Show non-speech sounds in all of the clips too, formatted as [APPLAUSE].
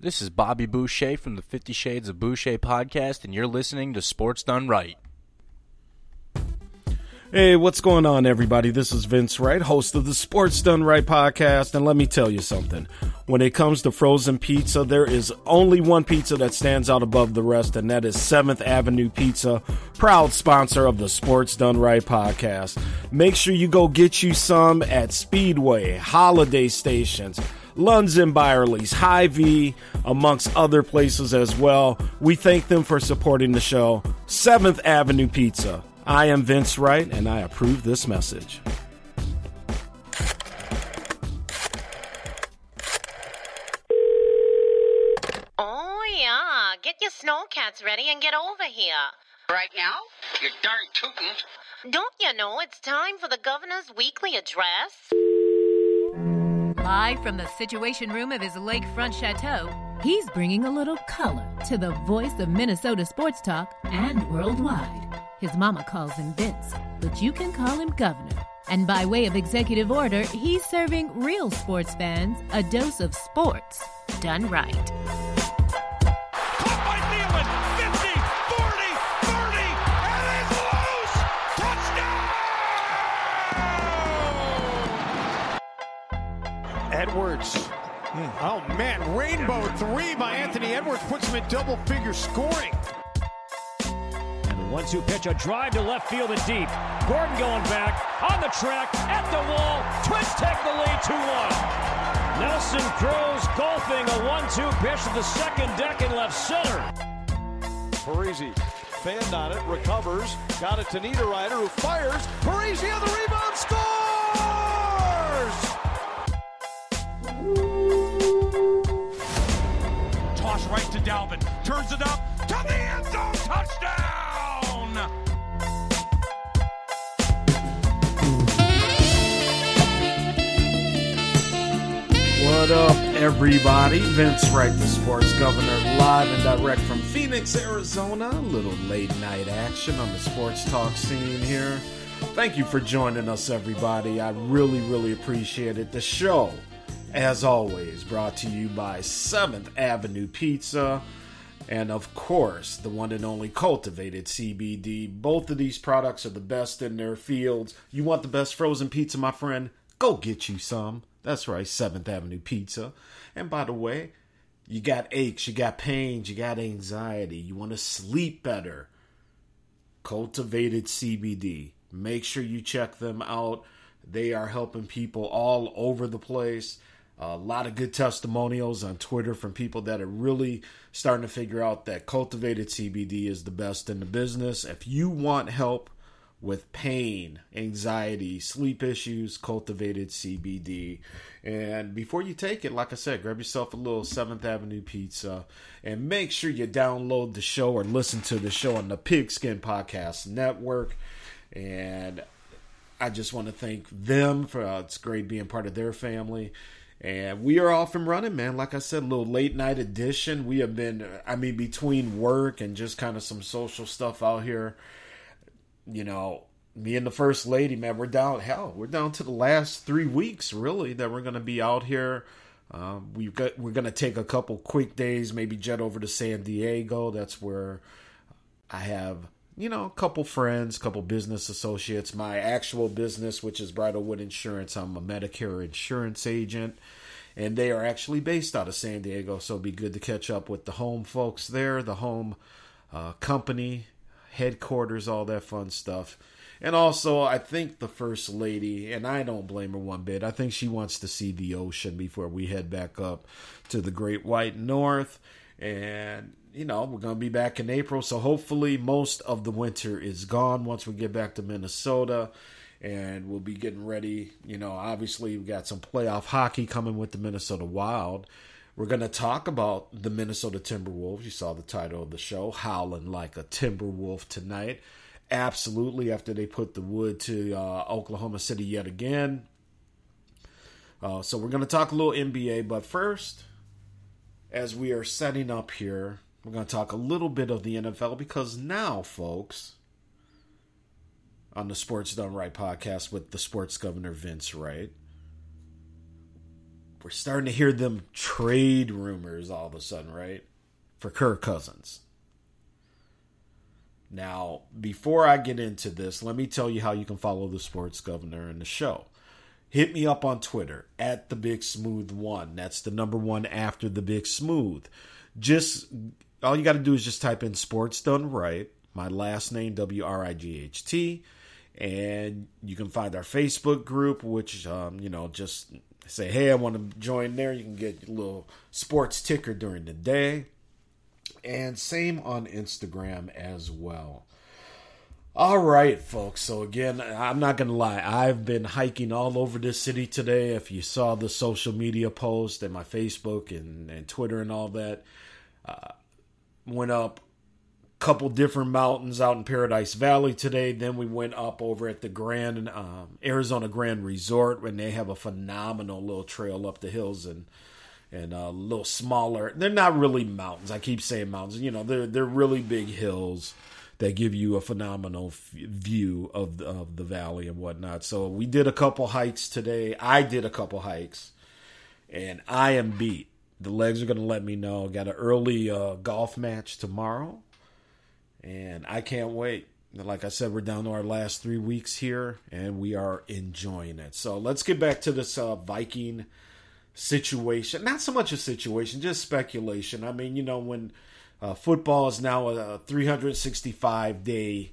This is Bobby Boucher from the Fifty Shades of Boucher podcast, and you're listening to Sports Done Right. Hey, what's going on, everybody? This is Vince Wright, host of the Sports Done Right podcast. And let me tell you something. When it comes to frozen pizza, there is only one pizza that stands out above the rest, and that is 7th Avenue Pizza, proud sponsor of the Sports Done Right podcast. Make sure you go get you some at Speedway, holiday stations, Lunds and Byerly's, Hy-Vee, amongst other places as well. We thank them for supporting the show. 7th Avenue Pizza. I am Vince Wright, and I approve this message. Oh, yeah. Get your snowcats ready and get over here. Right now? You darn tootin'. Don't you know it's time for the governor's weekly address? Live from the Situation Room of his lakefront chateau, he's bringing a little color to the voice of Minnesota sports talk and worldwide. His mama calls him Vince, but you can call him Governor. And by way of executive order, he's serving real sports fans a dose of sports done right. 50, 40, 30, and it's loose. Touchdown! Edwards. Oh man, rainbow three by Anthony Edwards puts him in double figure scoring. And the one-two pitch, a drive to left field and deep. Gordon going back on the track at the wall. Twins take the lead 2-1. Nelson Cruz golfing a one-two pitch to the second deck in left center. Parise fanned on it, recovers, got it to Niederreiter who fires. Parise on the rebound, scores! Toss right to Dalvin. Turns it up to the end zone. Touchdown! What up, everybody? Vince Wright, the sports governor, live and direct from Phoenix, Arizona. A little late night action on the sports talk scene here. Thank you for joining us, everybody. I really, really appreciate it. The show, as always, brought to you by 7th Avenue Pizza. And of course, the one and only cultivated CBD. Both of these products are the best in their fields. You want the best frozen pizza, my friend? Go get you some. That's right, 7th Avenue Pizza. And by the way, you got aches, you got pains, you got anxiety, you want to sleep better. Cultivated CBD. Make sure you check them out. They are helping people all over the place. A lot of good testimonials on Twitter from people that are really starting to figure out that cultivated CBD is the best in the business. If you want help with pain, anxiety, sleep issues, cultivated CBD. And before you take it, like I said, grab yourself a little 7th Avenue pizza and make sure you download the show or listen to the show on the Pigskin Podcast Network. And I just want to thank them for uh, it's great being part of their family. And we are off and running, man. Like I said, a little late night edition. We have been, I mean, between work and just kind of some social stuff out here you know, me and the first lady, man, we're down. Hell, we're down to the last three weeks, really, that we're gonna be out here. Um, we've got we're gonna take a couple quick days, maybe jet over to San Diego. That's where I have you know a couple friends, a couple business associates. My actual business, which is Bridalwood Insurance, I'm a Medicare insurance agent. And they are actually based out of San Diego, so it'd be good to catch up with the home folks there, the home uh, company, headquarters, all that fun stuff. And also, I think the first lady, and I don't blame her one bit, I think she wants to see the ocean before we head back up to the Great White North. And, you know, we're going to be back in April, so hopefully most of the winter is gone once we get back to Minnesota. And we'll be getting ready. You know, obviously, we've got some playoff hockey coming with the Minnesota Wild. We're going to talk about the Minnesota Timberwolves. You saw the title of the show, Howling Like a Timberwolf tonight. Absolutely, after they put the wood to uh, Oklahoma City yet again. Uh, so we're going to talk a little NBA, but first, as we are setting up here, we're going to talk a little bit of the NFL because now, folks, on the Sports Done Right podcast with the sports governor Vince Wright, we're starting to hear them trade rumors all of a sudden, right? For Kirk Cousins. Now, before I get into this, let me tell you how you can follow the sports governor and the show. Hit me up on Twitter at the Big Smooth One. That's the number one after the Big Smooth. Just all you got to do is just type in sports done right. My last name W R I G H T, and you can find our Facebook group, which um, you know just say hey, I want to join there. You can get a little sports ticker during the day, and same on Instagram as well. All right, folks. So again, I'm not gonna lie. I've been hiking all over this city today. If you saw the social media post and my Facebook and, and Twitter and all that, uh, went up a couple different mountains out in Paradise Valley today. Then we went up over at the Grand um, Arizona Grand Resort, and they have a phenomenal little trail up the hills and and a little smaller. They're not really mountains. I keep saying mountains. You know, they're they're really big hills that give you a phenomenal view of the, of the valley and whatnot. So we did a couple hikes today. I did a couple hikes, and I am beat. The legs are going to let me know. Got an early uh, golf match tomorrow, and I can't wait. Like I said, we're down to our last three weeks here, and we are enjoying it. So let's get back to this uh, Viking situation. Not so much a situation, just speculation. I mean, you know, when uh, football is now a 365 day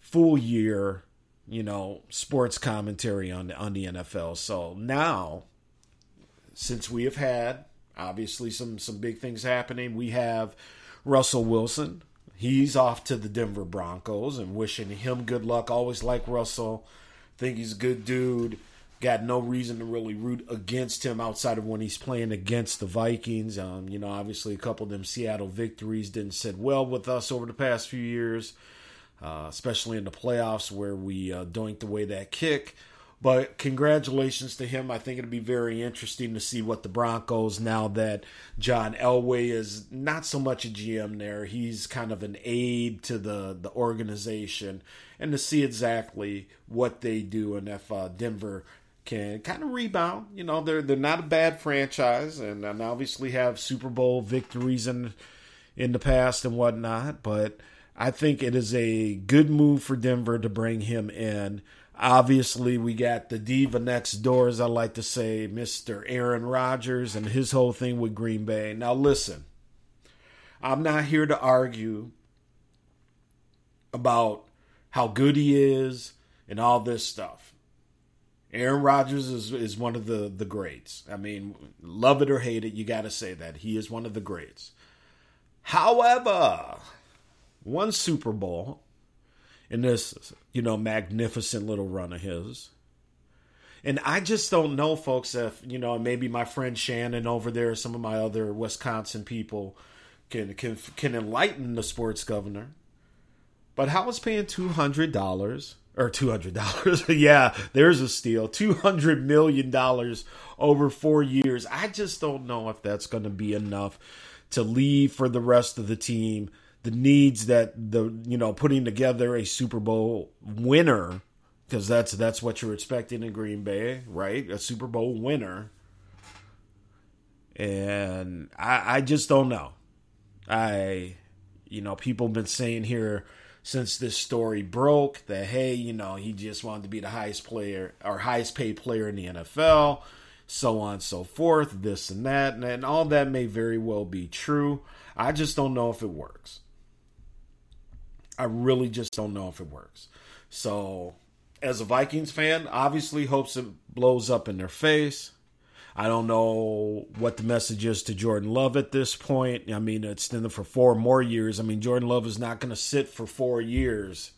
full year, you know, sports commentary on on the NFL. So now, since we have had obviously some some big things happening, we have Russell Wilson. He's off to the Denver Broncos and wishing him good luck. Always like Russell. Think he's a good dude got no reason to really root against him outside of when he's playing against the Vikings. Um, you know, obviously a couple of them Seattle victories didn't sit well with us over the past few years, uh, especially in the playoffs where we uh, doinked away that kick. But congratulations to him. I think it'll be very interesting to see what the Broncos, now that John Elway is not so much a GM there, he's kind of an aide to the, the organization, and to see exactly what they do and if uh, Denver can kind of rebound. You know, they're they're not a bad franchise, and, and obviously have Super Bowl victories in in the past and whatnot. But I think it is a good move for Denver to bring him in. Obviously, we got the diva next door, as I like to say, Mister Aaron Rodgers, and his whole thing with Green Bay. Now, listen, I'm not here to argue about how good he is and all this stuff. Aaron Rodgers is, is one of the, the greats. I mean, love it or hate it, you got to say that. He is one of the greats. However, one Super Bowl in this, you know, magnificent little run of his. And I just don't know, folks, if, you know, maybe my friend Shannon over there, some of my other Wisconsin people can can can enlighten the sports governor. But how is paying two hundred dollars or two hundred dollars. [LAUGHS] yeah, there's a steal. Two hundred million dollars over four years. I just don't know if that's going to be enough to leave for the rest of the team the needs that the you know putting together a Super Bowl winner because that's that's what you're expecting in Green Bay, right? A Super Bowl winner. And I, I just don't know. I, you know, people have been saying here since this story broke that hey, you know, he just wanted to be the highest player or highest paid player in the NFL, so on and so forth, this and that, and, and all that may very well be true. I just don't know if it works. I really just don't know if it works. So, as a Vikings fan, obviously hopes it blows up in their face. I don't know what the message is to Jordan Love at this point. I mean, it's extended for four more years. I mean, Jordan Love is not going to sit for four years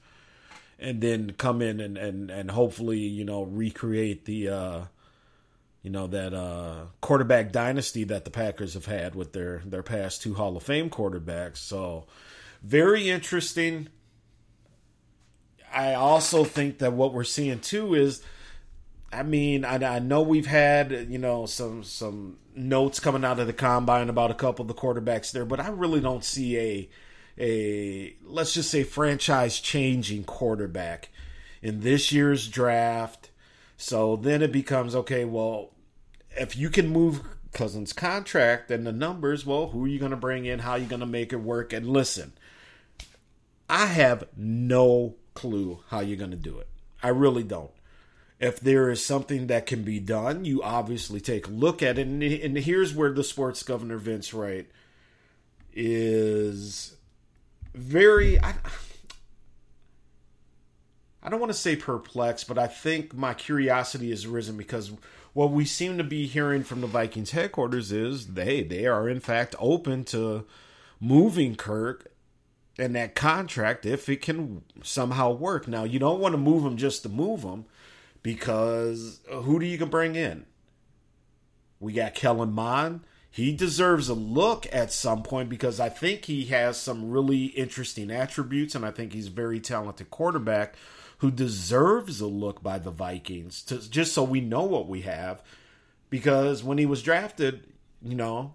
and then come in and, and, and hopefully, you know, recreate the, uh, you know, that uh, quarterback dynasty that the Packers have had with their, their past two Hall of Fame quarterbacks. So, very interesting. I also think that what we're seeing too is I mean, I, I, know we've had you know some some notes coming out of the combine about a couple of the quarterbacks there, but I really don't see a a let's just say franchise changing quarterback in this year's draft. So then it becomes okay. Well, if you can move Cousins' contract and the numbers, well, who are you going to bring in? How are you going to make it work? And listen, I have no clue how you're going to do it. I really don't. If there is something that can be done, you obviously take a look at it. And, and here's where the sports governor, Vince Wright, is very. I, I don't want to say perplexed, but I think my curiosity has risen because what we seem to be hearing from the Vikings headquarters is they they are in fact open to moving Kirk and that contract if it can somehow work. Now you don't want to move him just to move him because who do you can bring in? We got Kellen Mond. He deserves a look at some point because I think he has some really interesting attributes and I think he's a very talented quarterback who deserves a look by the Vikings to just so we know what we have because when he was drafted, you know,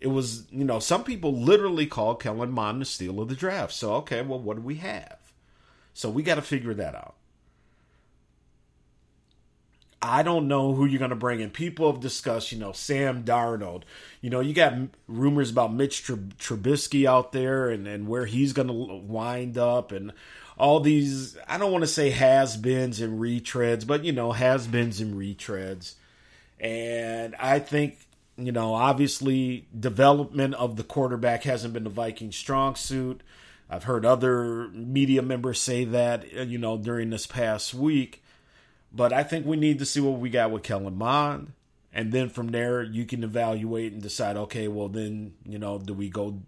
it was, you know, some people literally called Kellen Mond the steal of the draft. So, okay, well, what do we have? So we got to figure that out. I don't know who you're going to bring in. People have discussed, you know, Sam Darnold. You know, you got rumors about Mitch Trubisky out there and, and where he's going to wind up and all these, I don't want to say has beens and retreads, but, you know, has beens and retreads. And I think, you know, obviously development of the quarterback hasn't been the Vikings' strong suit. I've heard other media members say that, you know, during this past week. But I think we need to see what we got with Kellen Mond. And then from there, you can evaluate and decide, okay, well, then, you know, do we go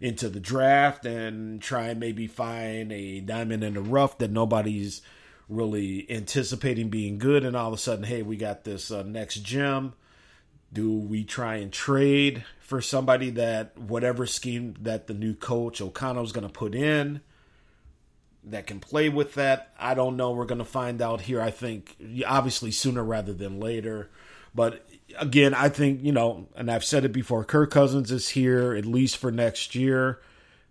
into the draft and try and maybe find a diamond in the rough that nobody's really anticipating being good. And all of a sudden, hey, we got this uh, next gem. Do we try and trade for somebody that whatever scheme that the new coach O'Connell's going to put in? that can play with that. I don't know. We're going to find out here, I think, obviously sooner rather than later. But again, I think, you know, and I've said it before, Kirk Cousins is here at least for next year.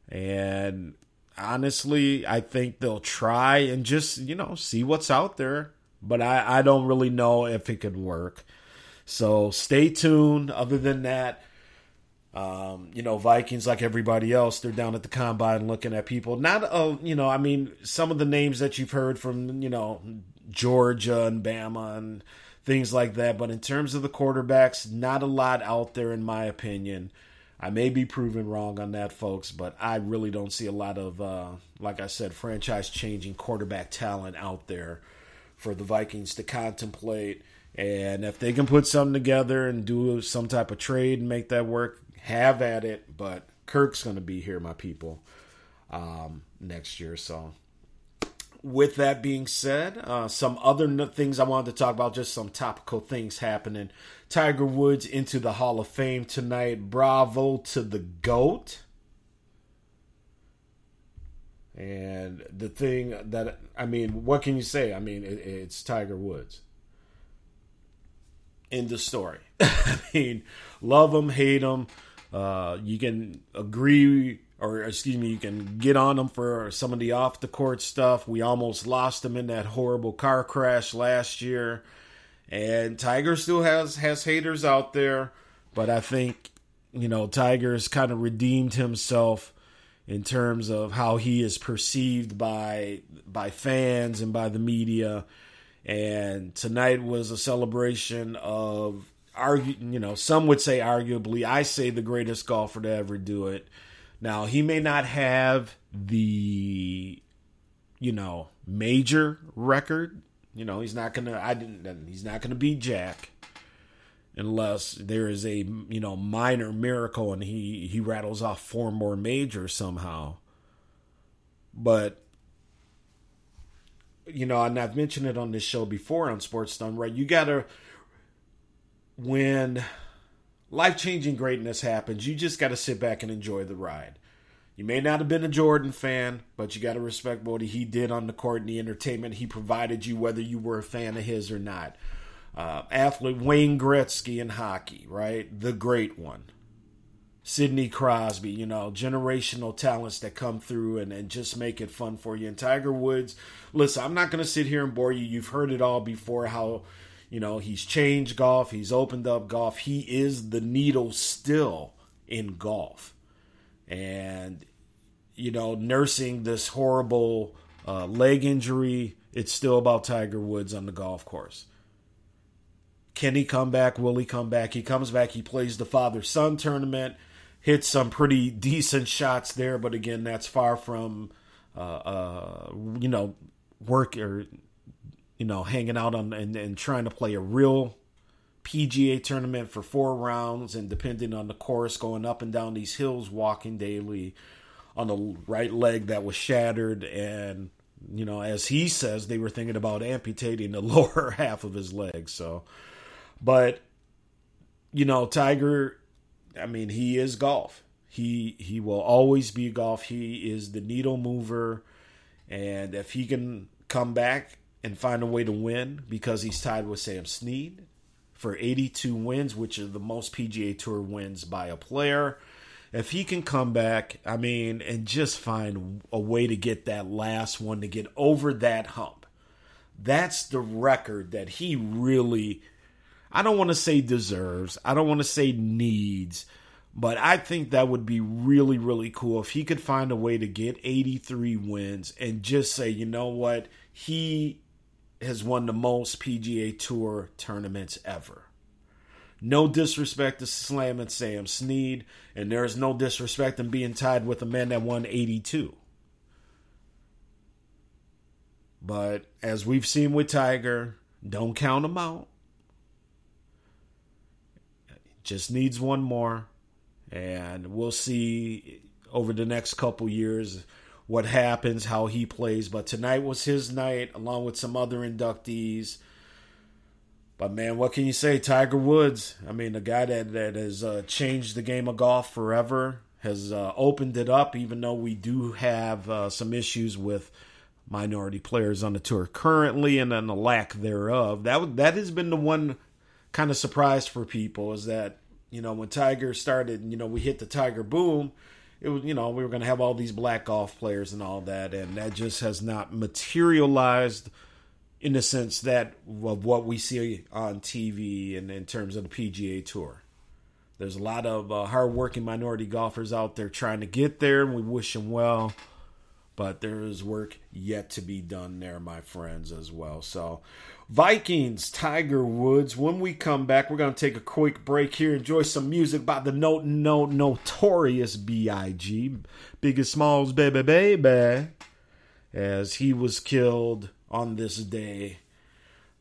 And honestly, I think they'll try and just, you know, see what's out there. But I, I don't really know if it could work. So stay tuned. Other than that, um, you know, Vikings, like everybody else, they're down at the combine looking at people. Not, uh, you know, I mean, some of the names that you've heard from, you know, Georgia and Bama and things like that. But in terms of the quarterbacks, not a lot out there, in my opinion. I may be proven wrong on that, folks, but I really don't see a lot of, uh, like I said, franchise changing quarterback talent out there for the Vikings to contemplate. And if they can put something together and do some type of trade and make that work, have at it. But Kirk's going to be here, my people, um, next year. So, with that being said, uh, some other things I wanted to talk about, just some topical things happening. Tiger Woods into the Hall of Fame tonight. Bravo to the GOAT. And the thing that, I mean, what can you say? I mean, it, it's Tiger Woods. End the story. [LAUGHS] I mean, love him, hate him. Uh, you can agree, or excuse me, you can get on them for some of the off the court stuff. We almost lost him in that horrible car crash last year, and Tiger still has has haters out there, but I think you know Tiger's kind of redeemed himself in terms of how he is perceived by by fans and by the media. And tonight was a celebration of argue, you know, some would say arguably, I say the greatest golfer to ever do it. Now, he may not have the, you know, major record. You know, he's not gonna. I didn't. He's not gonna beat Jack unless there is a you know minor miracle and he he rattles off four more majors somehow. But you know, and I've mentioned it on this show before on Sports Done Right. You gotta when life changing greatness happens, you just got to sit back and enjoy the ride. You may not have been a Jordan fan, but you got to respect what he did on the court and the entertainment he provided you, whether you were a fan of his or not. Uh, athlete Wayne Gretzky in hockey, right? The great one. Sidney Crosby, you know, generational talents that come through and, and just make it fun for you. And Tiger Woods, listen, I'm not going to sit here and bore you. You've heard it all before how You know, he's changed golf, he's opened up golf. He is the needle still in golf. And, you know, nursing this horrible uh, leg injury, it's still about Tiger Woods on the golf course. Can he come back? Will he come back? He comes back, he plays the father son tournament, hits some pretty decent shots there, but again, that's far from, uh, uh, you know, work or you know, hanging out on and, and trying to play a real PGA tournament for four rounds and depending on the course, going up and down these hills, walking daily on the right leg that was shattered. And, you know, as he says, they were thinking about amputating the [LAUGHS] lower half of his leg. So, but, you know, Tiger, I mean, he is golf. He he will always be golf. He is the needle mover, and if he can come back and find a way to win because he's tied with Sam Snead for 82 wins, which are the most PGA Tour wins by a player. If he can come back, I mean, and just find a way to get that last one to get over that hump, that's the record that he really, I don't want to say deserves, I don't want to say needs, but I think that would be really, really cool if he could find a way to get 83 wins and just say, you know what, he has won the most PGA Tour tournaments ever. No disrespect to Slammin' Sam Snead, and there is no disrespect in being tied with a man that won 82. But as we've seen with Tiger, don't count him out. Just needs one more, and we'll see over the next couple years what happens, how he plays. But tonight was his night, along with some other inductees. But man, what can you say? Tiger Woods, I mean, the guy that, that has uh, changed the game of golf forever, has uh, opened it up, even though we do have uh, some issues with minority players on the tour currently and then the lack thereof. That, that has been the one kind of surprise for people is that, you know, when Tiger started, you know, we hit the Tiger boom it was you know we were going to have all these black golf players and all that and that just has not materialized in the sense that of what we see on TV and in terms of the PGA Tour. There's a lot of uh, hardworking minority golfers out there trying to get there, and we wish them well. But there is work yet to be done there, my friends, as well. So, Vikings, Tiger Woods. When we come back, we're going to take a quick break here, enjoy some music by the no, no, notorious B.I.G. Biggie Smalls, baby, baby. As he was killed on this day.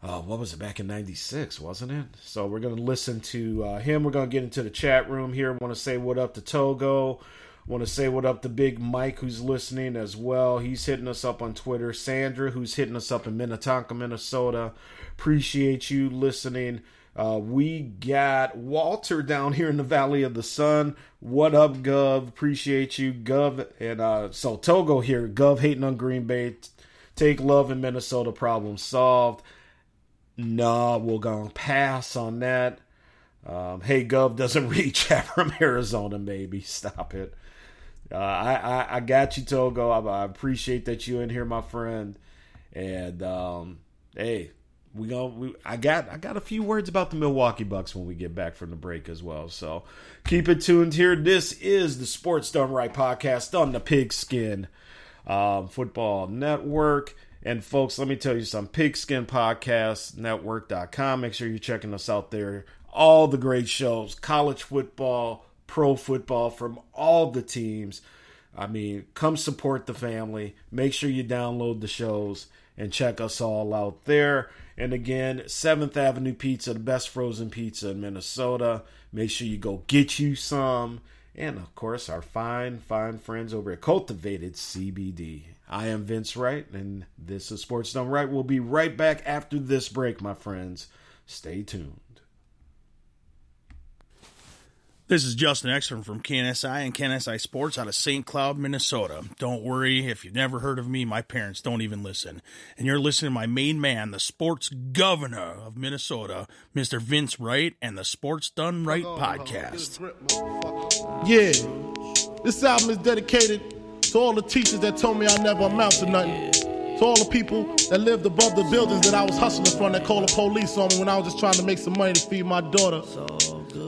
Uh, what was it back in 96 wasn't it so we're going to listen to uh, him we're going to get into the chat room here want to say what up to togo Want to say what up to Big Mike, who's listening as well. He's hitting us up on Twitter. Sandra, who's hitting us up in Minnetonka, Minnesota. Appreciate you listening. Uh, we got Walter down here in the Valley of the Sun. What up, Gov? Appreciate you, Gov. And uh, so Togo here. Gov hating on Green Bay. Take love in Minnesota. Problem solved. Nah, we're gonna pass on that. Um, hey, Gov doesn't [LAUGHS] reach from Arizona. Maybe stop it. Uh, I, I, I got you, Togo. I, I, appreciate that you in here, my friend. And um, hey, we go. We, I got I got a few words about the Milwaukee Bucks when we get back from the break as well. So keep it tuned here. This is the Sports Done Right podcast on the Pigskin um, Football Network. And folks, let me tell you some Pigskin Podcast Network.com. Make sure you're checking us out there. All the great shows, college football pro football from all the teams. I mean, come support the family. Make sure you download the shows and check us all out there. And again, 7th Avenue Pizza, the best frozen pizza in Minnesota. Make sure you go get you some. And of course, our fine, fine friends over at Cultivated CBD. I am Vince Wright, and this is Sports Done Right. We'll be right back after this break, my friends. Stay tuned. This is Justin Exum from KNSI and KNSI Sports out of St. Cloud, Minnesota. Don't worry, if you've never heard of me, my parents don't even listen. And you're listening to my main man, the sports governor of Minnesota, Mr. Vince Wright, and the Sports Done Right oh, oh, podcast. Yeah, this album is dedicated to all the teachers that told me I never amount to nothing. To all the people that lived above the buildings that I was hustling from that called the police on me when I was just trying to make some money to feed my daughter.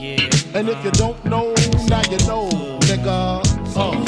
And if you don't know, now you know, nigga. Uh.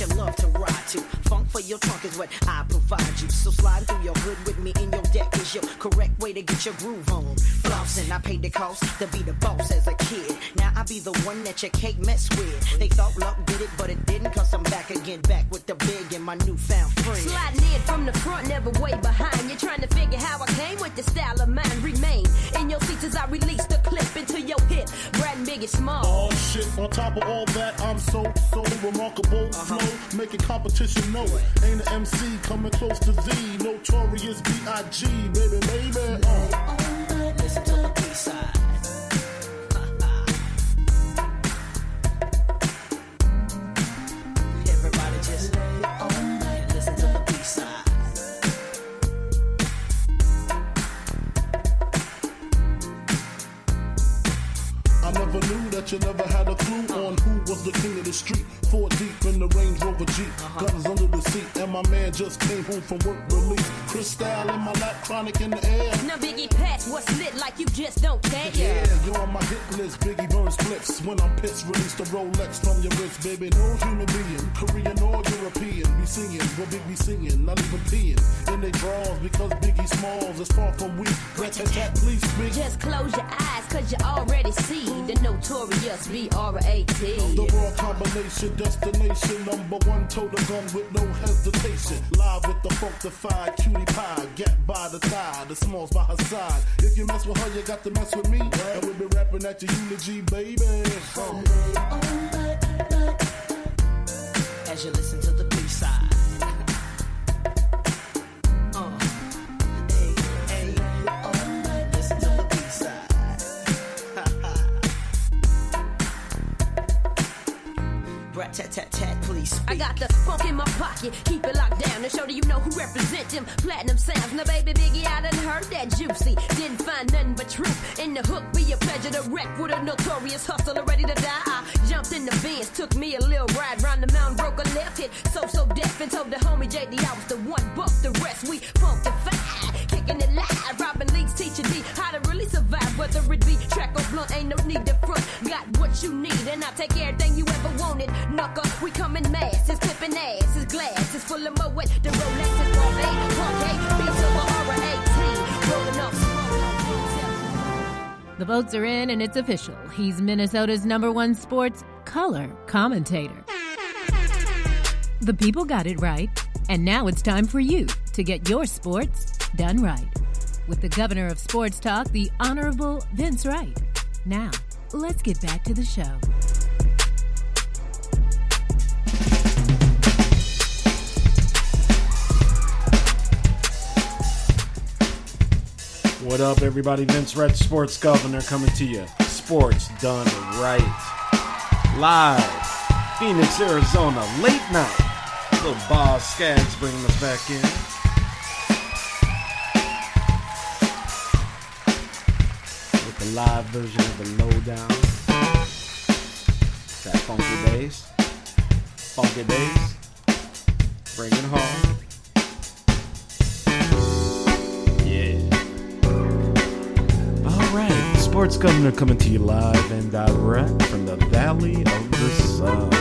You love to ride to. Funk for your trunk is what I provide you. So slide through your hood with me in your deck is your correct way to get your groove on. Flossing, I paid the cost to be the boss as a kid. Now I be the one that your cake mess with. They thought luck did it, but it didn't. Cause I'm back again, back with the big and my newfound friend. Sliding in from the front, never way behind. You're trying to figure how I came with the style of mine. Remain in your seats as I release the clip into your hip. Brad big and Small. Oh shit, on top of all that, I'm so, so remarkable. Uh-huh. Flow, making competition it. Ain't an MC coming close to Z. Notorious B.I.G. Baby, baby. Uh. Listen to the B-side. I never knew that you never had a clue on who was the king of the street. four deep in the Range Rover Jeep. Uh-huh. Guns under the seat, and my man just came home from work relief. Cristal in my lap, chronic in the air. Now Biggie Pass, what's lit like you just don't care. Yeah, you on my hit list. Biggie burns flips. When I'm pissed, release the Rolex from your wrist, baby. No human being, Korean or European, singing what Big be singing, not even peeing in they draws because Biggie Smalls is far from weak. Rat tat tat, please speak. Just close your eyes, cause you already see the notorious B-R-A-T. The raw combination, destination, number one, total gun with no hesitation. Live with the funkified cutie pie, get by the thigh, the smalls by her side. If you mess with her, you got to mess with me. And we be rapping at your eulogy, baby. As you listen to Rat tat tat please. I got the funk in my pocket, keep it locked down to show that you know who represent them platinum sounds. Now, baby Biggie, I done heard that juicy. Didn't find nothing but truth in the hook. Be a pleasure to wreck with a notorious hustler ready to die. I jumped in the Benz, took me a little ride round the mountain, broke a left hit. So so deaf and told the homie JD I was the one, buck the rest. We funkified, kicking it live. Robin Leach teaching me how to really survive. Whether it be track or blunt, ain't no need to front. Got what you need, and I take everything you ever wanted. Knuckle, we coming. in clipping ass, glass, full of. The Rolex is beats of a R18, rolling The votes are in and it's official. He's Minnesota's number one sports color commentator. The people got it right, and now it's time for you to get your sports done right. With the governor of sports talk, the Honorable Vince Wright. Now, let's get back to the show. What up, everybody? Vince Red, Sports Governor, coming to you. Sports done right. Live, Phoenix, Arizona, late night. Little Boz Scaggs bringing us back in. With the live version of the lowdown. That funky bass. Funky bass. Bring it home. Sports Governor coming to you live and direct from the Valley of the Sun.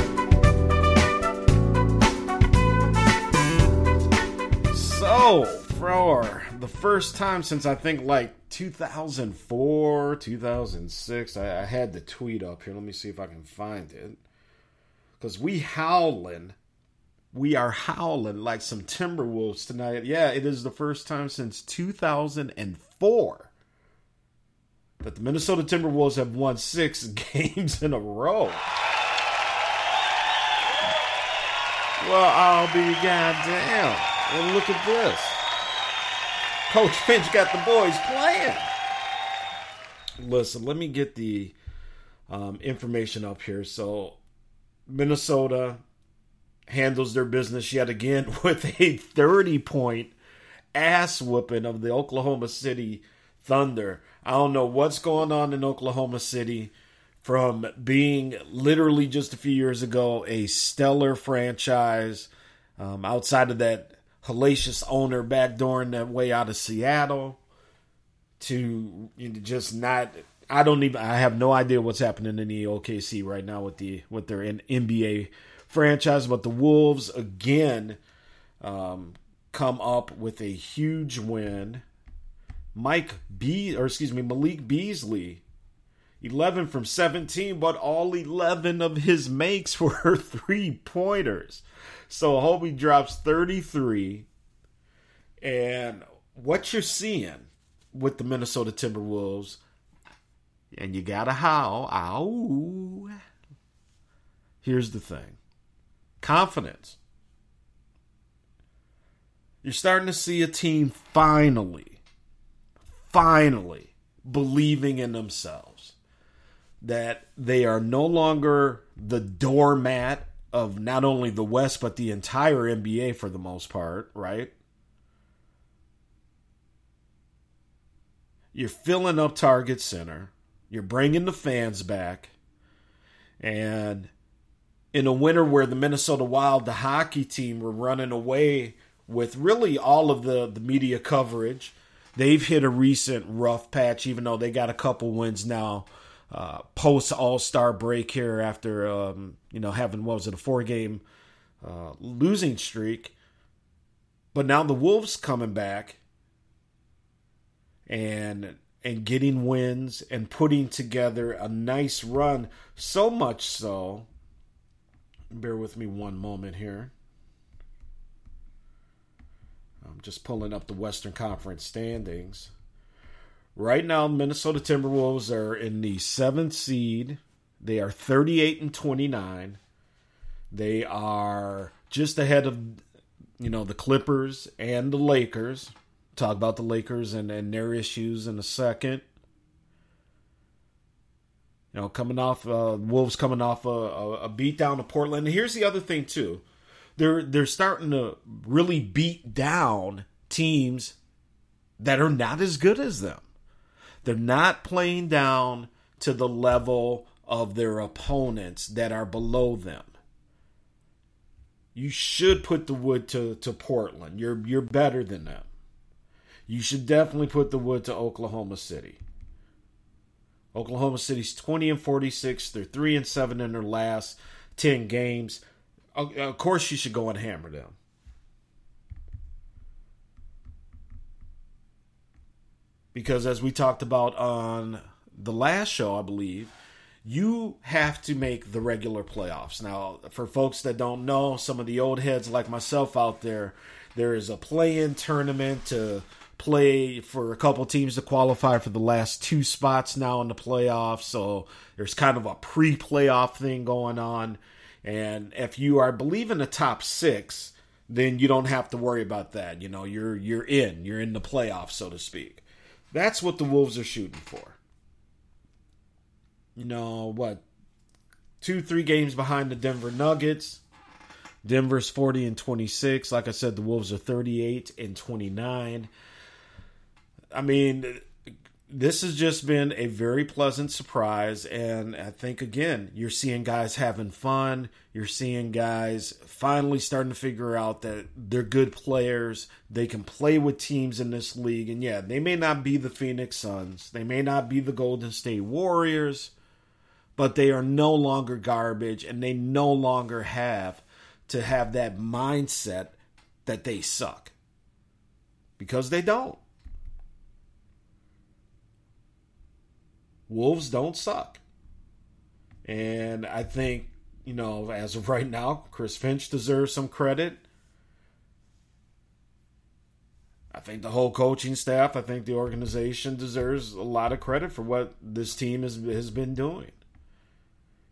So, for the first time since I think like 2004, 2006, I, I had the tweet up here. Let me see if I can find it. Because we howling. We are howling like some Timberwolves tonight. Yeah, it is the first time since 2004 that the Minnesota Timberwolves have won six [LAUGHS] games in a row. Well, I'll be goddamn. And look at this. Coach Finch got the boys playing. Listen, let me get the um, information up here. So, Minnesota handles their business yet again [LAUGHS] with a 30 point ass whooping of the Oklahoma City Thunder. I don't know what's going on in Oklahoma City from being literally just a few years ago a stellar franchise um, outside of that hellacious owner backdooring that way out of Seattle to you know, just not. I don't even. I have no idea what's happening in the OKC right now with the with their NBA franchise. But the Wolves again um, come up with a huge win. Mike B or excuse me Malik Beasley 11 from 17, but all 11 of his makes [LAUGHS] were three pointers. So Hobie drops 33. And what you're seeing with the Minnesota Timberwolves, and you gotta howl, ow. Here's the thing confidence. You're starting to see a team finally, finally believing in themselves that they are no longer the doormat of not only the West but the entire NBA for the most part, right? You're filling up Target Center. You're bringing the fans back. And in a winter where the Minnesota Wild, the hockey team, were running away with really all of the, the media coverage. They've hit a recent rough patch, even though they got a couple wins now uh, post All Star break here after um, you know having what was it a four game uh, losing streak. But now the Wolves coming back and and getting wins and putting together a nice run. So much so. Bear with me one moment here. I'm just pulling up the Western Conference standings. Right now, Minnesota Timberwolves are in the seventh seed. They are 38 and 29. They are just ahead of, you know, the Clippers and the Lakers. Talk about the Lakers and, and their issues in a second. You know, coming off uh, Wolves coming off a, a, a beat down to Portland. And here's the other thing too, they're they're starting to really beat down teams that are not as good as them. They're not playing down to the level of their opponents that are below them. You should put the wood to, to Portland. You're you're better than them. You should definitely put the wood to Oklahoma City. Oklahoma City's 20 and 46. They're 3 and 7 in their last 10 games. Of course, you should go and hammer them. Because as we talked about on the last show, I believe, you have to make the regular playoffs. Now, for folks that don't know, some of the old heads like myself out there, there is a play in tournament to play for a couple teams to qualify for the last two spots now in the playoffs. So there's kind of a pre playoff thing going on. And if you are, believe, in the top six, then you don't have to worry about that. You know, you're you're in, you're in the playoffs, so to speak. That's what the Wolves are shooting for. You know what? Two, three games behind the Denver Nuggets. Denver's 40 and 26. Like I said, the Wolves are 38 and 29. I mean, this has just been a very pleasant surprise. And I think, again, you're seeing guys having fun. You're seeing guys finally starting to figure out that they're good players. They can play with teams in this league. And yeah, they may not be the Phoenix Suns, they may not be the Golden State Warriors, but they are no longer garbage and they no longer have to have that mindset that they suck. Because they don't. Wolves don't suck. And I think, you know, as of right now, Chris Finch deserves some credit. I think the whole coaching staff, I think the organization deserves a lot of credit for what this team has, has been doing.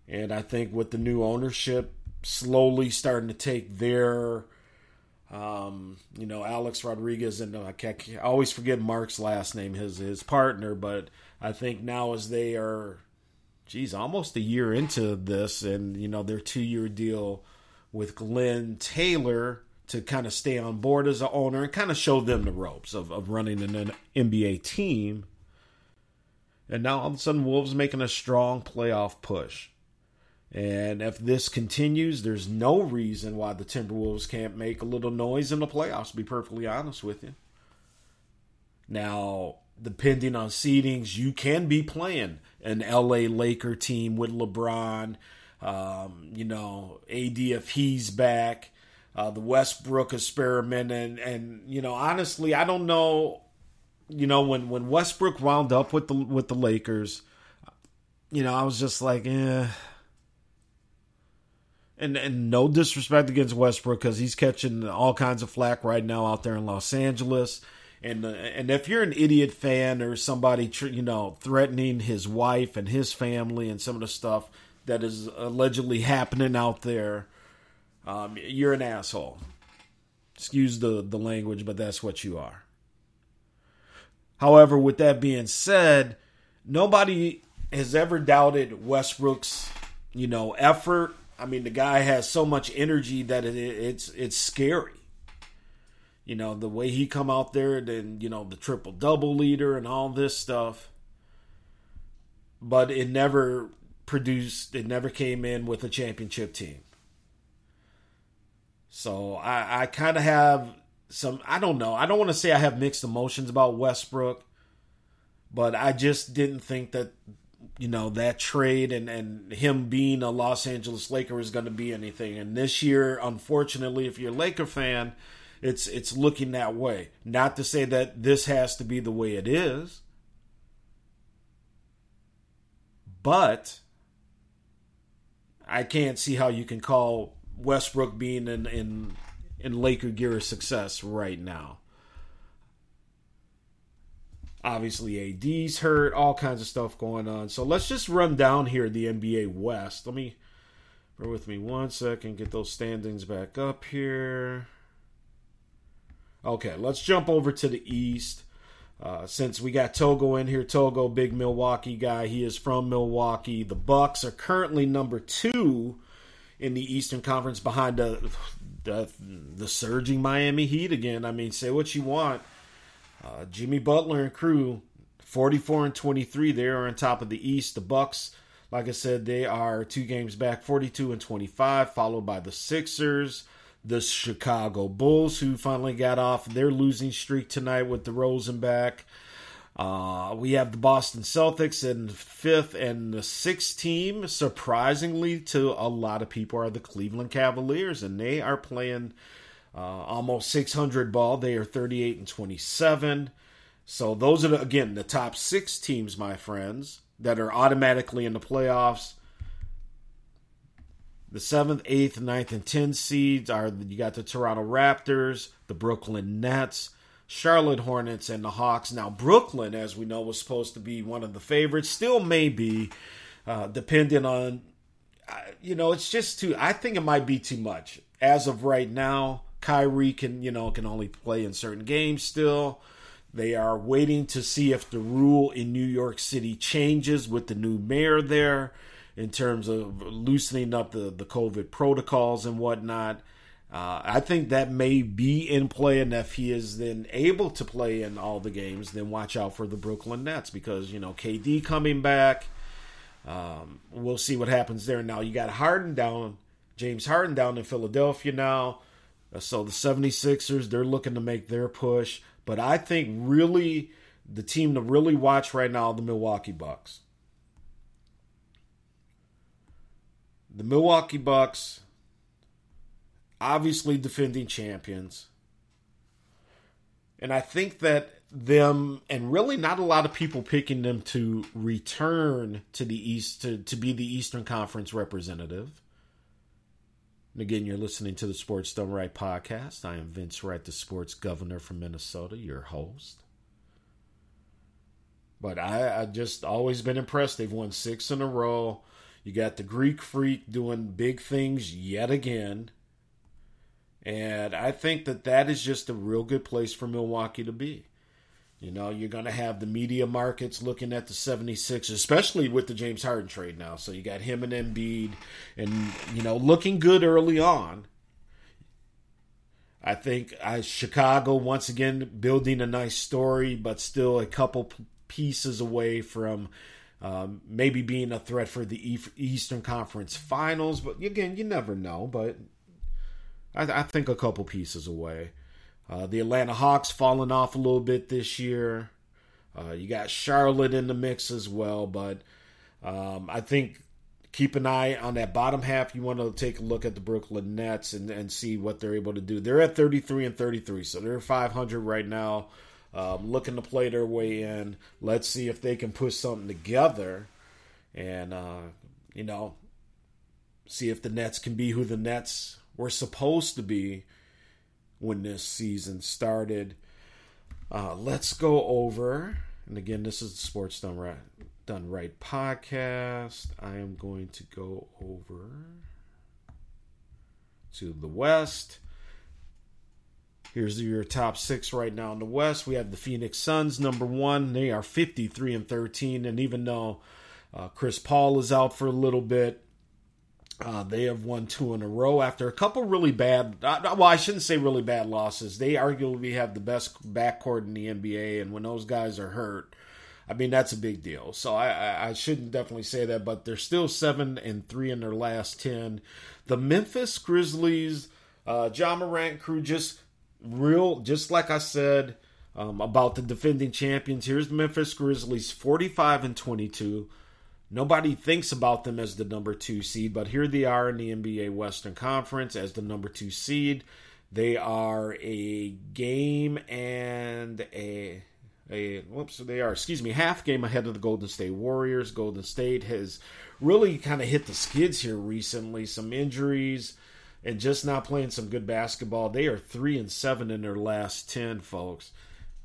And I think with the new ownership slowly starting to take their, um, you know, Alex Rodriguez and uh, I, I always forget Marc's last name, his his partner, but I think now as they are, geez, almost a year into this, and you know their two year deal with Glenn Taylor to kind of stay on board as an owner and kind of show them the ropes of, of running an NBA team. And now all of a sudden, Wolves making a strong playoff push. And if this continues, there's no reason why the Timberwolves can't make a little noise in the playoffs, to be perfectly honest with you. Now, depending on seedings, you can be playing an LA Laker team with LeBron. Um, you know, AD if he's back, uh, the Westbrook experiment, and and you know, honestly, I don't know. You know, when when Westbrook wound up with the with the Lakers, you know, I was just like, eh. And and no disrespect against Westbrook because he's catching all kinds of flack right now out there in Los Angeles and uh, and if you're an idiot fan or somebody you know threatening his wife and his family and some of the stuff that is allegedly happening out there, um, you're an asshole. Excuse the the language, but that's what you are. However, with that being said, nobody has ever doubted Westbrook's you know effort. I mean, the guy has so much energy that it, it's it's scary you know the way he come out there and you know the triple double leader and all this stuff but it never produced it never came in with a championship team So I, I kind of have some. I don't know. I don't want to say I have mixed emotions about Westbrook, but I just didn't think that you know that trade and and him being a Los Angeles Laker is going to be anything. And this year, unfortunately, if you're a Laker fan, it's it's looking that way. Not to say that this has to be the way it is, but I can't see how you can call Westbrook being in in in Laker gear a success right now. Obviously, AD's hurt, all kinds of stuff going on. So let's just run down here the NBA West. Let me bear with me one second, get those standings back up here. Okay, let's jump over to the East. Uh, since we got Togo in here, Togo, big Milwaukee guy. He is from Milwaukee. The Bucks are currently number two in the Eastern Conference behind the the, the surging Miami Heat again. I mean, say what you want. Uh, Jimmy Butler and crew, 44 and 23. They are on top of the East. The Bucks, like I said, they are two games back, 42 and 25, followed by the Sixers, the Chicago Bulls, who finally got off their losing streak tonight with DeRozan back. Uh, we have the Boston Celtics in fifth, and the sixth team, surprisingly to a lot of people, are the Cleveland Cavaliers, and they are playing uh, almost 600 ball. They are 38 and 27. So those are the, again the top six teams, my friends, that are automatically in the playoffs. The seventh, eighth, ninth, and tenth seeds are you got the Toronto Raptors, the Brooklyn Nets, Charlotte Hornets, and the Hawks. Now Brooklyn, as we know, was supposed to be one of the favorites. Still may be, uh, depending on, uh, you know, it's just too. I think it might be too much as of right now. Kyrie can, you know, can only play in certain games still. They are waiting to see if the rule in New York City changes with the new mayor there in terms of loosening up the, the COVID protocols and whatnot. Uh, I think that may be in play, and if he is then able to play in all the games, then watch out for the Brooklyn Nets because you know KD coming back. Um, we'll see what happens there. Now you got Harden down, James Harden down in Philadelphia now. So the 76ers, they're looking to make their push. But I think really the team to really watch right now the Milwaukee Bucks. The Milwaukee Bucks, obviously defending champions. And I think that them and really not a lot of people picking them to return to the East to, to be the Eastern Conference representative. And again, you're listening to the Sports Done Right podcast. I am Vince Wright, the sports governor from Minnesota, your host. But I, I just always been impressed. They've won six in a row. You got the Greek Freak doing big things yet again. And I think that that is just a real good place for Milwaukee to be. You know, you're going to have the media markets looking at the 76, especially with the James Harden trade now. So you got him and Embiid, and, you know, looking good early on. I think uh, Chicago, once again, building a nice story, but still a couple pieces away from um, maybe being a threat for the Eastern Conference Finals. But again, you never know. But I, I think a couple pieces away. Uh, the Atlanta Hawks falling off a little bit this year. Uh, you got Charlotte in the mix as well, but um, I think keep an eye on that bottom half. You want to take a look at the Brooklyn Nets and, and see what they're able to do. They're at 33 and 33, so they're 500 right now, um, looking to play their way in. Let's see if they can put something together and, uh, you know, see if the Nets can be who the Nets were supposed to be when this season started. Uh, let's go over, and again, this is the Sports Done Right, Done Right podcast. I am going to go over to the West. Here's your top six right now in the West. We have the Phoenix Suns, number one. They are 53 and 13. And even though uh, Chris Paul is out for a little bit, uh, they have won two in a row after a couple really bad. Uh, well, I shouldn't say really bad losses. They arguably have the best backcourt in the NBA, and when those guys are hurt, I mean that's a big deal. So I, I shouldn't definitely say that, but they're still seven and three in their last ten. The Memphis Grizzlies Uh, Ja Morant crew just real, just like I said um, about the defending champions. Here's the Memphis Grizzlies, 45 and 22. Nobody thinks about them as the number two seed, but here they are in the NBA Western Conference as the number two seed. They are a game and a a whoops they are excuse me half game ahead of the Golden State Warriors. Golden State has really kind of hit the skids here recently. Some injuries and just not playing some good basketball. They are three and seven in their last ten, folks.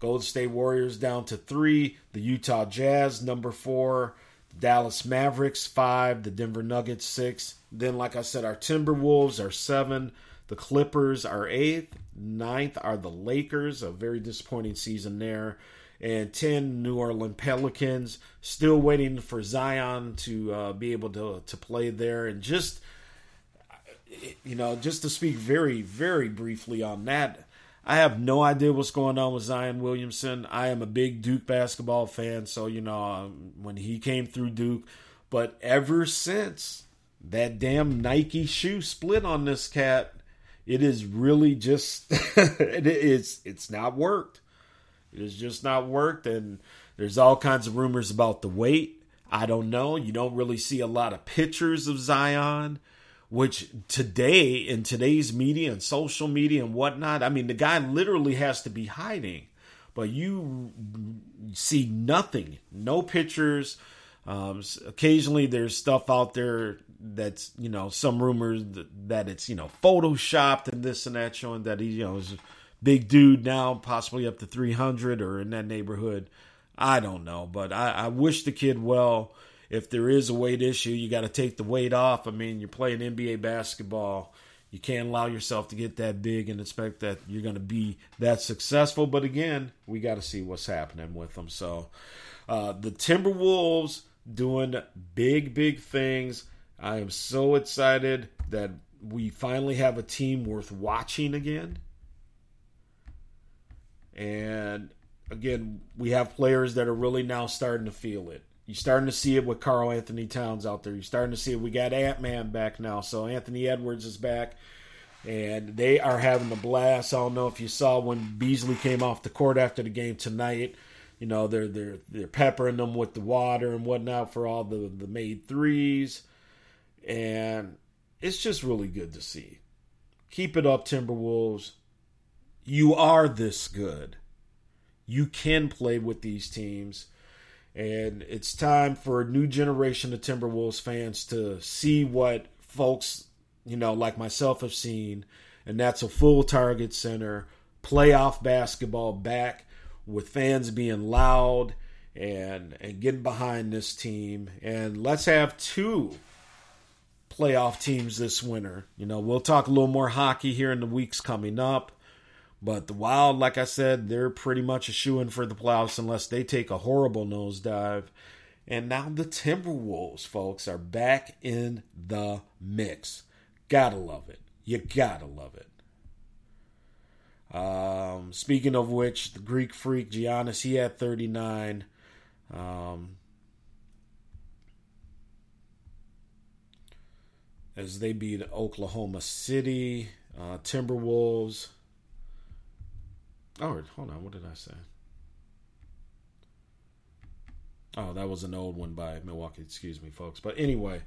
Golden State Warriors down to three. The Utah Jazz number four. Dallas Mavericks five. The Denver Nuggets six. Then, like I said, our Timberwolves are seven. The Clippers are eighth. Ninth are the Lakers. A very disappointing season there. And 10 New Orleans Pelicans. Still waiting for Zion to uh, be able to, to play there. And just, you know, just to speak very, very briefly on that, I have no idea what's going on with Zion Williamson. I am a big Duke basketball fan, so, you know, um, when he came through Duke, but ever since that damn Nike shoe split on this cat, it is really just [LAUGHS] it is it's not worked. It has just not worked, and there's all kinds of rumors about the weight. I don't know. You don't really see a lot of pictures of Zion, which today in today's media and social media and whatnot, I mean, the guy literally has to be hiding, but you see nothing, no pictures. Um, occasionally, there's stuff out there that's you know some rumors that, it's you know photoshopped and this and that, showing that he you know is a big dude now, possibly up to 300 or in that neighborhood. I don't know, but I, I wish the kid well. If there is a weight issue, you got to take the weight off. I mean, you're playing NBA basketball. You can't allow yourself to get that big and expect that you're going to be that successful. But again, we got to see what's happening with them. So, uh, the Timberwolves doing big, big things. I am so excited that we finally have a team worth watching again. And again, we have players that are really now starting to feel it. You're starting to see it with Karl-Anthony Towns out there. You're starting to see it. We got Ant Man back now. So Anthony Edwards is back. And they are having a blast. I don't know if you saw when Beasley came off the court after the game tonight. You know, they're they're they're peppering them with the water and whatnot for all the, the made threes. And it's just really good to see. Keep it up, Timberwolves. You are this good. You can play with these teams. And it's time for a new generation of Timberwolves fans to see what folks, you know, like myself have seen. And that's a full target center, playoff basketball back with fans being loud and and getting behind this team. And let's have two playoff teams this winter. You know, we'll talk a little more hockey here in the weeks coming up. But the Wild, like I said, they're pretty much a shoe in for the playoffs unless they take a horrible nosedive. And now the Timberwolves, folks, are back in the mix. Gotta love it. You gotta love it. Um, speaking of which, the Greek freak Giannis, he had 39. Um, as they beat Oklahoma City, uh, Timberwolves. Oh, hold on. What did I say? Oh, that was an old one by Milwaukee. Excuse me, folks. But anyway,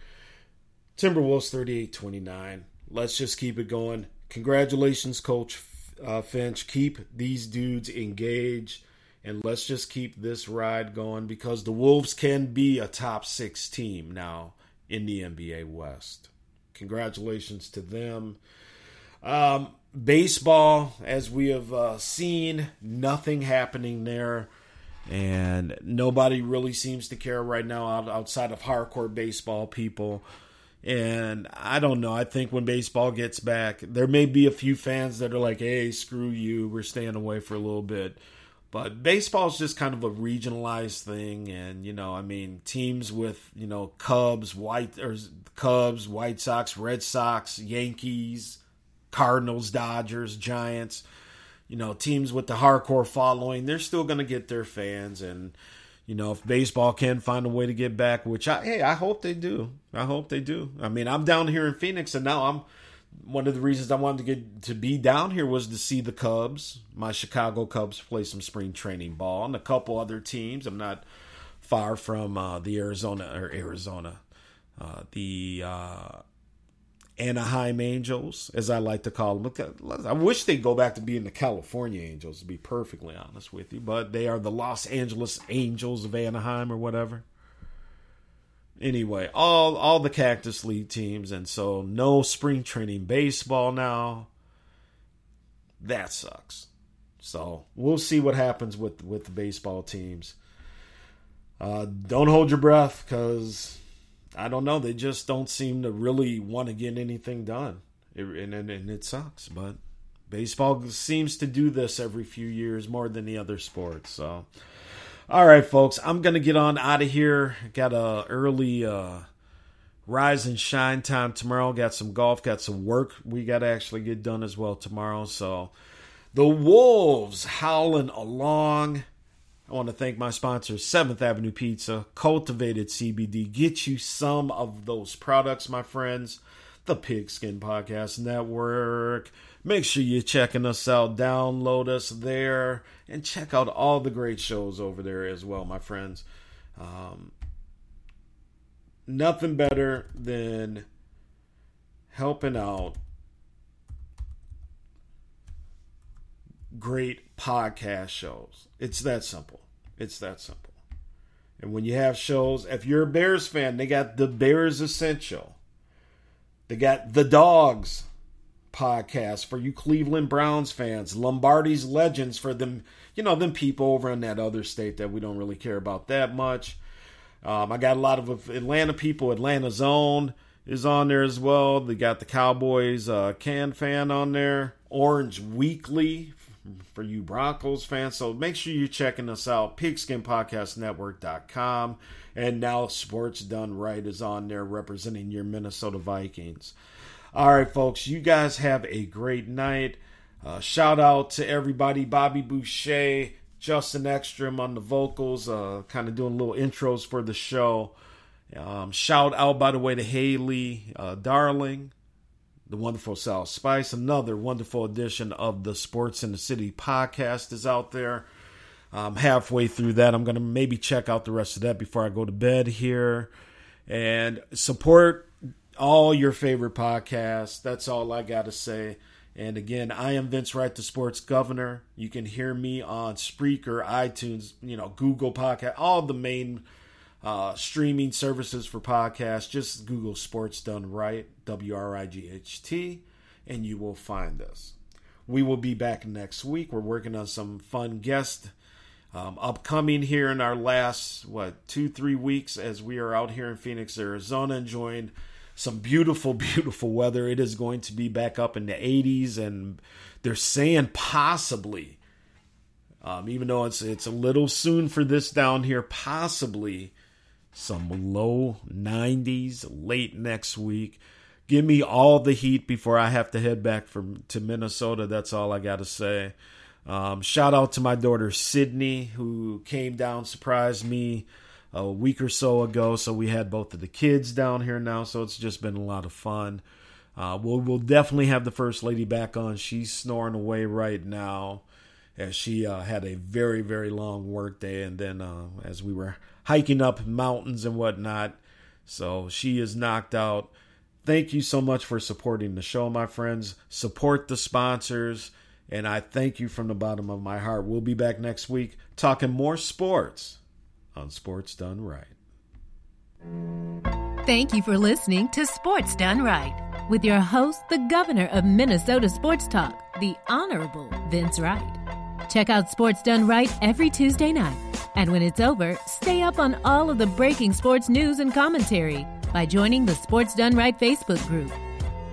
Timberwolves 38 29. Let's just keep it going. Congratulations, Coach uh, Finch. Keep these dudes engaged. And let's just keep this ride going because the Wolves can be a top six team now in the NBA West. Congratulations to them. Um, baseball, as we have uh, seen, nothing happening there. And nobody really seems to care right now outside of hardcore baseball people. And I don't know. I think when baseball gets back, there may be a few fans that are like, hey, screw you. We're staying away for a little bit. But baseball is just kind of a regionalized thing, and you know, I mean, teams with you know Cubs, White or Cubs, White Sox, Red Sox, Yankees, Cardinals, Dodgers, Giants, you know, teams with the hardcore following, they're still going to get their fans, and you know, if baseball can find a way to get back, which I hey, I hope they do. I hope they do. I mean, I'm down here in Phoenix, and now I'm one of the reasons I wanted to get to be down here was to see the Cubs, my Chicago Cubs, play some spring training ball, and a couple other teams. I'm not far from uh, the Arizona or Arizona, uh, the uh, Anaheim Angels, as I like to call them. I wish they'd go back to being the California Angels, to be perfectly honest with you, but they are the Los Angeles Angels of Anaheim or whatever anyway, all all the Cactus League teams, and so no spring training baseball now. That sucks. So we'll see what happens with with the baseball teams. Uh, don't hold your breath because I don't know. They just don't seem to really want to get anything done, it, and, and and it sucks. But baseball seems to do this every few years more than the other sports. So all right, folks, I'm gonna get on out of here. Got a early uh, rise and shine time tomorrow. Got some golf. Got some work we got to actually get done as well tomorrow. So the wolves howling along. I want to thank my sponsors, Seventh Avenue Pizza, Cultivated CBD. Get you some of those products, my friends. The Pigskin Podcast Network. Make sure you're checking us out. Download us there and check out all the great shows over there as well, my friends. Um, nothing better than helping out great podcast shows. It's that simple. It's that simple. And when you have shows, if you're a Bears fan, they got the Bears Essential. They got the Dogs podcast for you Cleveland Browns fans, Lombardi's Legends for them, you know, them people over in that other state that we don't really care about that much. Um, I got a lot of Atlanta people. Atlanta Zone is on there as well. They got the Cowboys uh, Can fan on there. Orange Weekly for you Broncos fans. So make sure you're checking us out. PigskinPodcastNetwork.com. And now Sports Done Right is on there representing your Minnesota Vikings. All right, folks, you guys have a great night. Uh, shout out to everybody Bobby Boucher, Justin Ekstrom on the vocals, uh, kind of doing little intros for the show. Um, shout out, by the way, to Haley uh, Darling, the wonderful South Spice. Another wonderful edition of the Sports in the City podcast is out there. I'm halfway through that. I'm going to maybe check out the rest of that before I go to bed here. And support all your favorite podcasts. That's all I got to say. And again, I am Vince Wright, the sports governor. You can hear me on Spreaker, iTunes, you know, Google Podcast, all the main uh, streaming services for podcasts. Just Google Sports Done Right, W R I G H T, and you will find us. We will be back next week. We're working on some fun guests um, upcoming here in our last, what, two, three weeks as we are out here in Phoenix, Arizona, enjoying some beautiful, [LAUGHS] beautiful weather. It is going to be back up in the 80s, and they're saying possibly, um, even though it's it's a little soon for this down here, possibly some low 90s late next week. Give me all the heat before I have to head back from to Minnesota. That's all I got to say. Um, shout out to my daughter Sydney, who came down, surprised me a week or so ago. So we had both of the kids down here now. So it's just been a lot of fun. Uh, we'll, we'll definitely have the first lady back on. She's snoring away right now as she uh, had a very, very long work day. And then uh, as we were hiking up mountains and whatnot, so she is knocked out. Thank you so much for supporting the show, my friends. Support the sponsors. And I thank you from the bottom of my heart. We'll be back next week talking more sports on Sports Done Right. Thank you for listening to Sports Done Right with your host, the governor of Minnesota Sports Talk, the Honorable Vince Wright. Check out Sports Done Right every Tuesday night. And when it's over, stay up on all of the breaking sports news and commentary by joining the Sports Done Right Facebook group.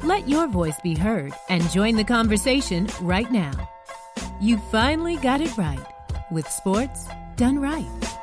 Let your voice be heard and join the conversation right now. You finally got it right with Sports Done Right.